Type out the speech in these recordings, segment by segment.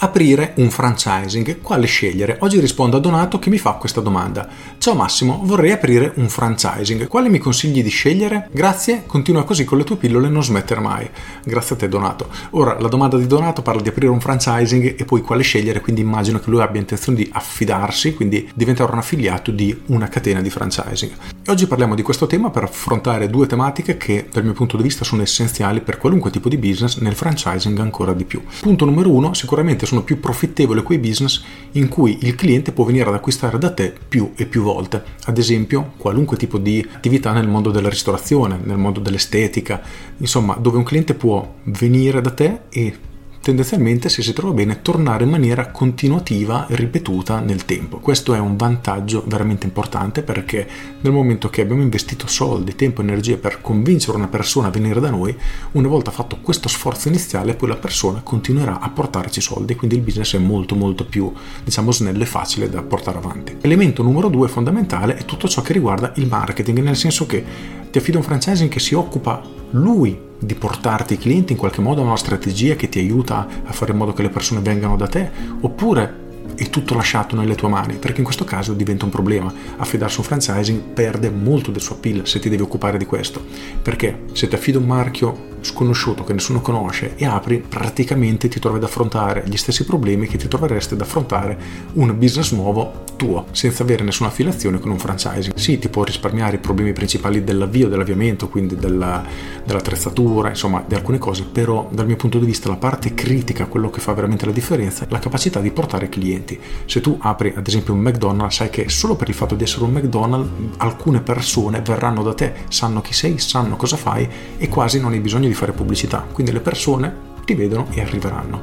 Aprire un franchising, quale scegliere? Oggi rispondo a Donato che mi fa questa domanda. Ciao Massimo, vorrei aprire un franchising, quale mi consigli di scegliere? Grazie, continua così con le tue pillole non smettere mai. Grazie a te Donato. Ora, la domanda di Donato parla di aprire un franchising e poi quale scegliere, quindi immagino che lui abbia intenzione di affidarsi, quindi diventare un affiliato di una catena di franchising. E oggi parliamo di questo tema per affrontare due tematiche che dal mio punto di vista sono essenziali per qualunque tipo di business, nel franchising ancora di più. Punto numero uno, sicuramente sono più profittevoli quei business in cui il cliente può venire ad acquistare da te più e più volte. Ad esempio, qualunque tipo di attività nel mondo della ristorazione, nel mondo dell'estetica, insomma, dove un cliente può venire da te e tendenzialmente se si trova bene tornare in maniera continuativa e ripetuta nel tempo. Questo è un vantaggio veramente importante perché nel momento che abbiamo investito soldi, tempo e energie per convincere una persona a venire da noi, una volta fatto questo sforzo iniziale poi la persona continuerà a portarci soldi, quindi il business è molto molto più diciamo snello e facile da portare avanti. Elemento numero due fondamentale è tutto ciò che riguarda il marketing, nel senso che ti affido un franchising che si occupa lui di portarti i clienti in qualche modo a una strategia che ti aiuta a fare in modo che le persone vengano da te, oppure è tutto lasciato nelle tue mani, perché in questo caso diventa un problema. Affidarsi a un franchising perde molto del suo appeal se ti devi occupare di questo, perché se ti affido un marchio sconosciuto che nessuno conosce e apri, praticamente ti trovi ad affrontare gli stessi problemi che ti troveresti ad affrontare un business nuovo tuo, senza avere nessuna affiliazione con un franchising. Sì, ti può risparmiare i problemi principali dell'avvio, dell'avviamento, quindi della, dell'attrezzatura, insomma, di alcune cose, però dal mio punto di vista la parte critica, quello che fa veramente la differenza, è la capacità di portare clienti. Se tu apri ad esempio un McDonald's, sai che solo per il fatto di essere un McDonald's alcune persone verranno da te, sanno chi sei, sanno cosa fai e quasi non hai bisogno di fare pubblicità. Quindi le persone ti vedono e arriveranno.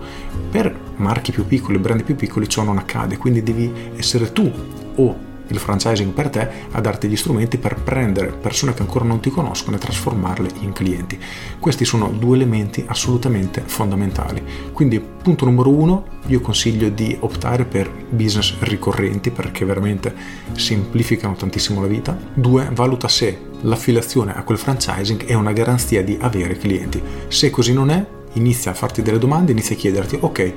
Per marchi più piccoli, brand più piccoli, ciò non accade, quindi devi essere tu o il franchising per te a darti gli strumenti per prendere persone che ancora non ti conoscono e trasformarle in clienti. Questi sono due elementi assolutamente fondamentali. Quindi punto numero uno, io consiglio di optare per business ricorrenti perché veramente semplificano tantissimo la vita. Due, valuta se l'affiliazione a quel franchising è una garanzia di avere clienti. Se così non è, inizia a farti delle domande, inizia a chiederti, ok,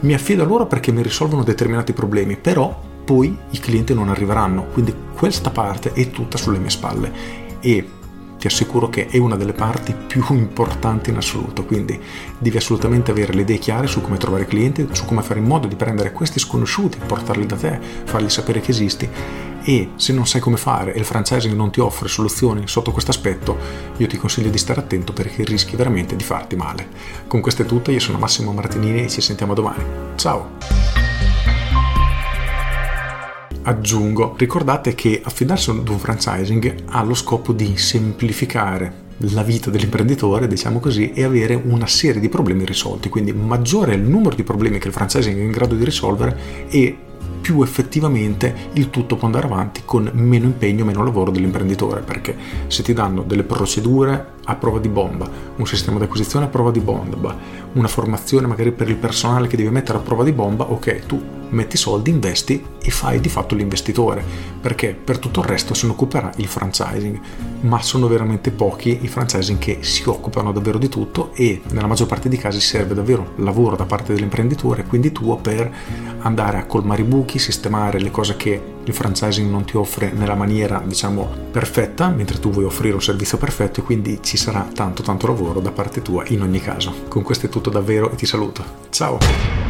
mi affido a loro perché mi risolvono determinati problemi, però poi i clienti non arriveranno, quindi questa parte è tutta sulle mie spalle e ti assicuro che è una delle parti più importanti in assoluto, quindi devi assolutamente avere le idee chiare su come trovare clienti, su come fare in modo di prendere questi sconosciuti, portarli da te, fargli sapere che esisti e se non sai come fare e il franchising non ti offre soluzioni sotto questo aspetto, io ti consiglio di stare attento perché rischi veramente di farti male. Con questo è tutto, io sono Massimo Martinini e ci sentiamo domani. Ciao! Aggiungo, ricordate che affidarsi ad un franchising ha lo scopo di semplificare la vita dell'imprenditore, diciamo così, e avere una serie di problemi risolti. Quindi maggiore è il numero di problemi che il franchising è in grado di risolvere e più effettivamente il tutto può andare avanti con meno impegno, meno lavoro dell'imprenditore, perché se ti danno delle procedure a prova di bomba, un sistema di acquisizione a prova di bomba, una formazione magari per il personale che devi mettere a prova di bomba, ok, tu metti soldi, investi e fai di fatto l'investitore, perché per tutto il resto se ne occuperà il franchising, ma sono veramente pochi i franchising che si occupano davvero di tutto e nella maggior parte dei casi serve davvero lavoro da parte dell'imprenditore, quindi tuo per andare a colmare i buchi, sistemare le cose che il franchising non ti offre nella maniera diciamo perfetta, mentre tu vuoi offrire un servizio perfetto e quindi ci sarà tanto tanto lavoro da parte tua in ogni caso. Con questo è tutto davvero e ti saluto. Ciao!